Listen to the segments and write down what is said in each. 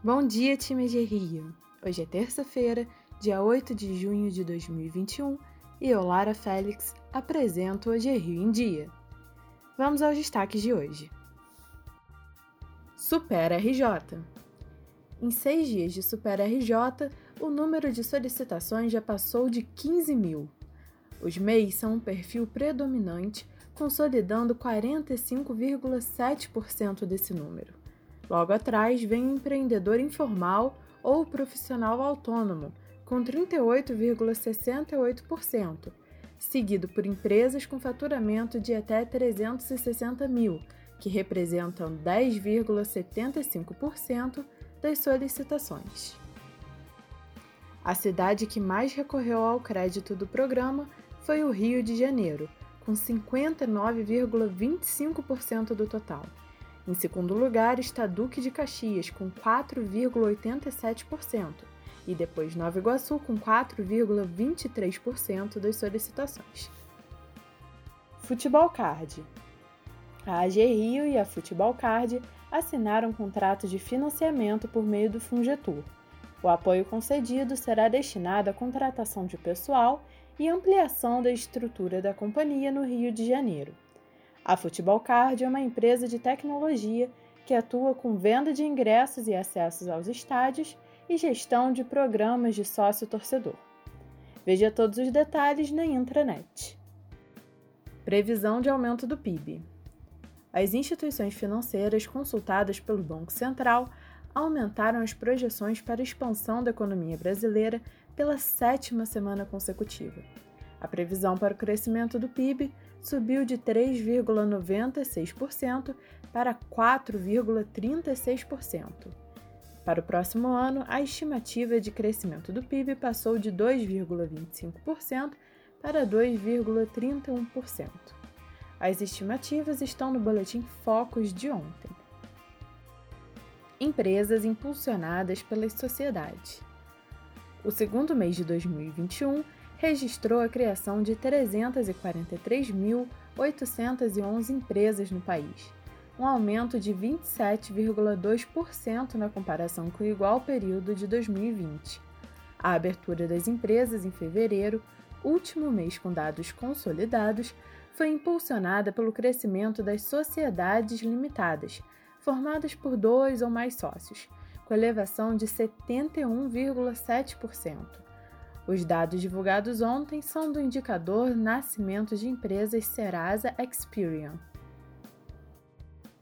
Bom dia, time de Rio! Hoje é terça-feira, dia 8 de junho de 2021 e eu, Lara Félix, apresento Hoje é Rio em Dia. Vamos aos destaques de hoje. Super RJ Em seis dias de Super RJ, o número de solicitações já passou de 15 mil. Os MEIs são um perfil predominante, consolidando 45,7% desse número. Logo atrás vem o empreendedor informal ou profissional autônomo, com 38,68%, seguido por empresas com faturamento de até 360 mil, que representam 10,75% das solicitações. A cidade que mais recorreu ao crédito do programa foi o Rio de Janeiro, com 59,25% do total. Em segundo lugar está Duque de Caxias, com 4,87%, e depois Nova Iguaçu, com 4,23% das solicitações. Futebol Card A AG Rio e a Futebol Card assinaram um contrato de financiamento por meio do Fungetur. O apoio concedido será destinado à contratação de pessoal e ampliação da estrutura da companhia no Rio de Janeiro. A Futebol Card é uma empresa de tecnologia que atua com venda de ingressos e acessos aos estádios e gestão de programas de sócio-torcedor. Veja todos os detalhes na intranet. Previsão de aumento do PIB. As instituições financeiras consultadas pelo Banco Central aumentaram as projeções para a expansão da economia brasileira pela sétima semana consecutiva. A previsão para o crescimento do PIB subiu de 3,96% para 4,36%. Para o próximo ano, a estimativa de crescimento do PIB passou de 2,25% para 2,31%. As estimativas estão no boletim Focus de ontem. Empresas impulsionadas pelas sociedades. O segundo mês de 2021 registrou a criação de 343.811 empresas no país, um aumento de 27,2% na comparação com o igual período de 2020. A abertura das empresas em fevereiro, último mês com dados consolidados, foi impulsionada pelo crescimento das sociedades limitadas, formadas por dois ou mais sócios, com elevação de 71,7%. Os dados divulgados ontem são do indicador Nascimento de Empresas Serasa Experian.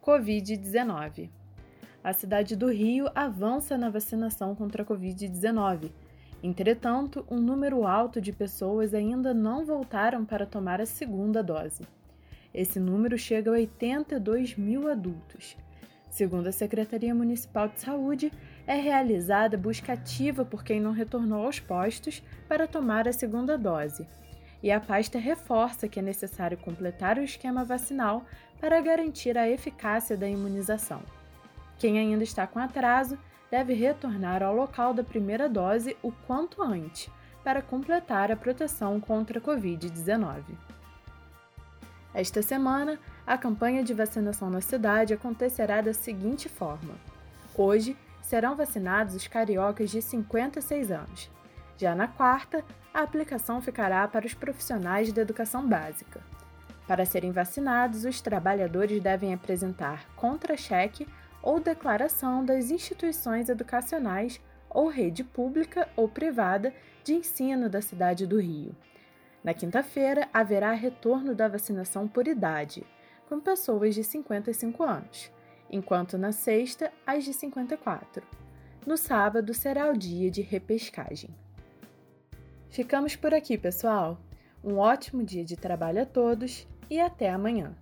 Covid-19 A cidade do Rio avança na vacinação contra a Covid-19. Entretanto, um número alto de pessoas ainda não voltaram para tomar a segunda dose. Esse número chega a 82 mil adultos. Segundo a Secretaria Municipal de Saúde, é realizada busca ativa por quem não retornou aos postos para tomar a segunda dose. E a pasta reforça que é necessário completar o esquema vacinal para garantir a eficácia da imunização. Quem ainda está com atraso deve retornar ao local da primeira dose o quanto antes, para completar a proteção contra a Covid-19. Esta semana, a campanha de vacinação na cidade acontecerá da seguinte forma: hoje serão vacinados os cariocas de 56 anos. Já na quarta, a aplicação ficará para os profissionais da educação básica. Para serem vacinados, os trabalhadores devem apresentar contra-cheque ou declaração das instituições educacionais ou rede pública ou privada de ensino da cidade do Rio. Na quinta-feira, haverá retorno da vacinação por idade com pessoas de 55 anos, enquanto na sexta, as de 54. No sábado será o dia de repescagem. Ficamos por aqui, pessoal. Um ótimo dia de trabalho a todos e até amanhã.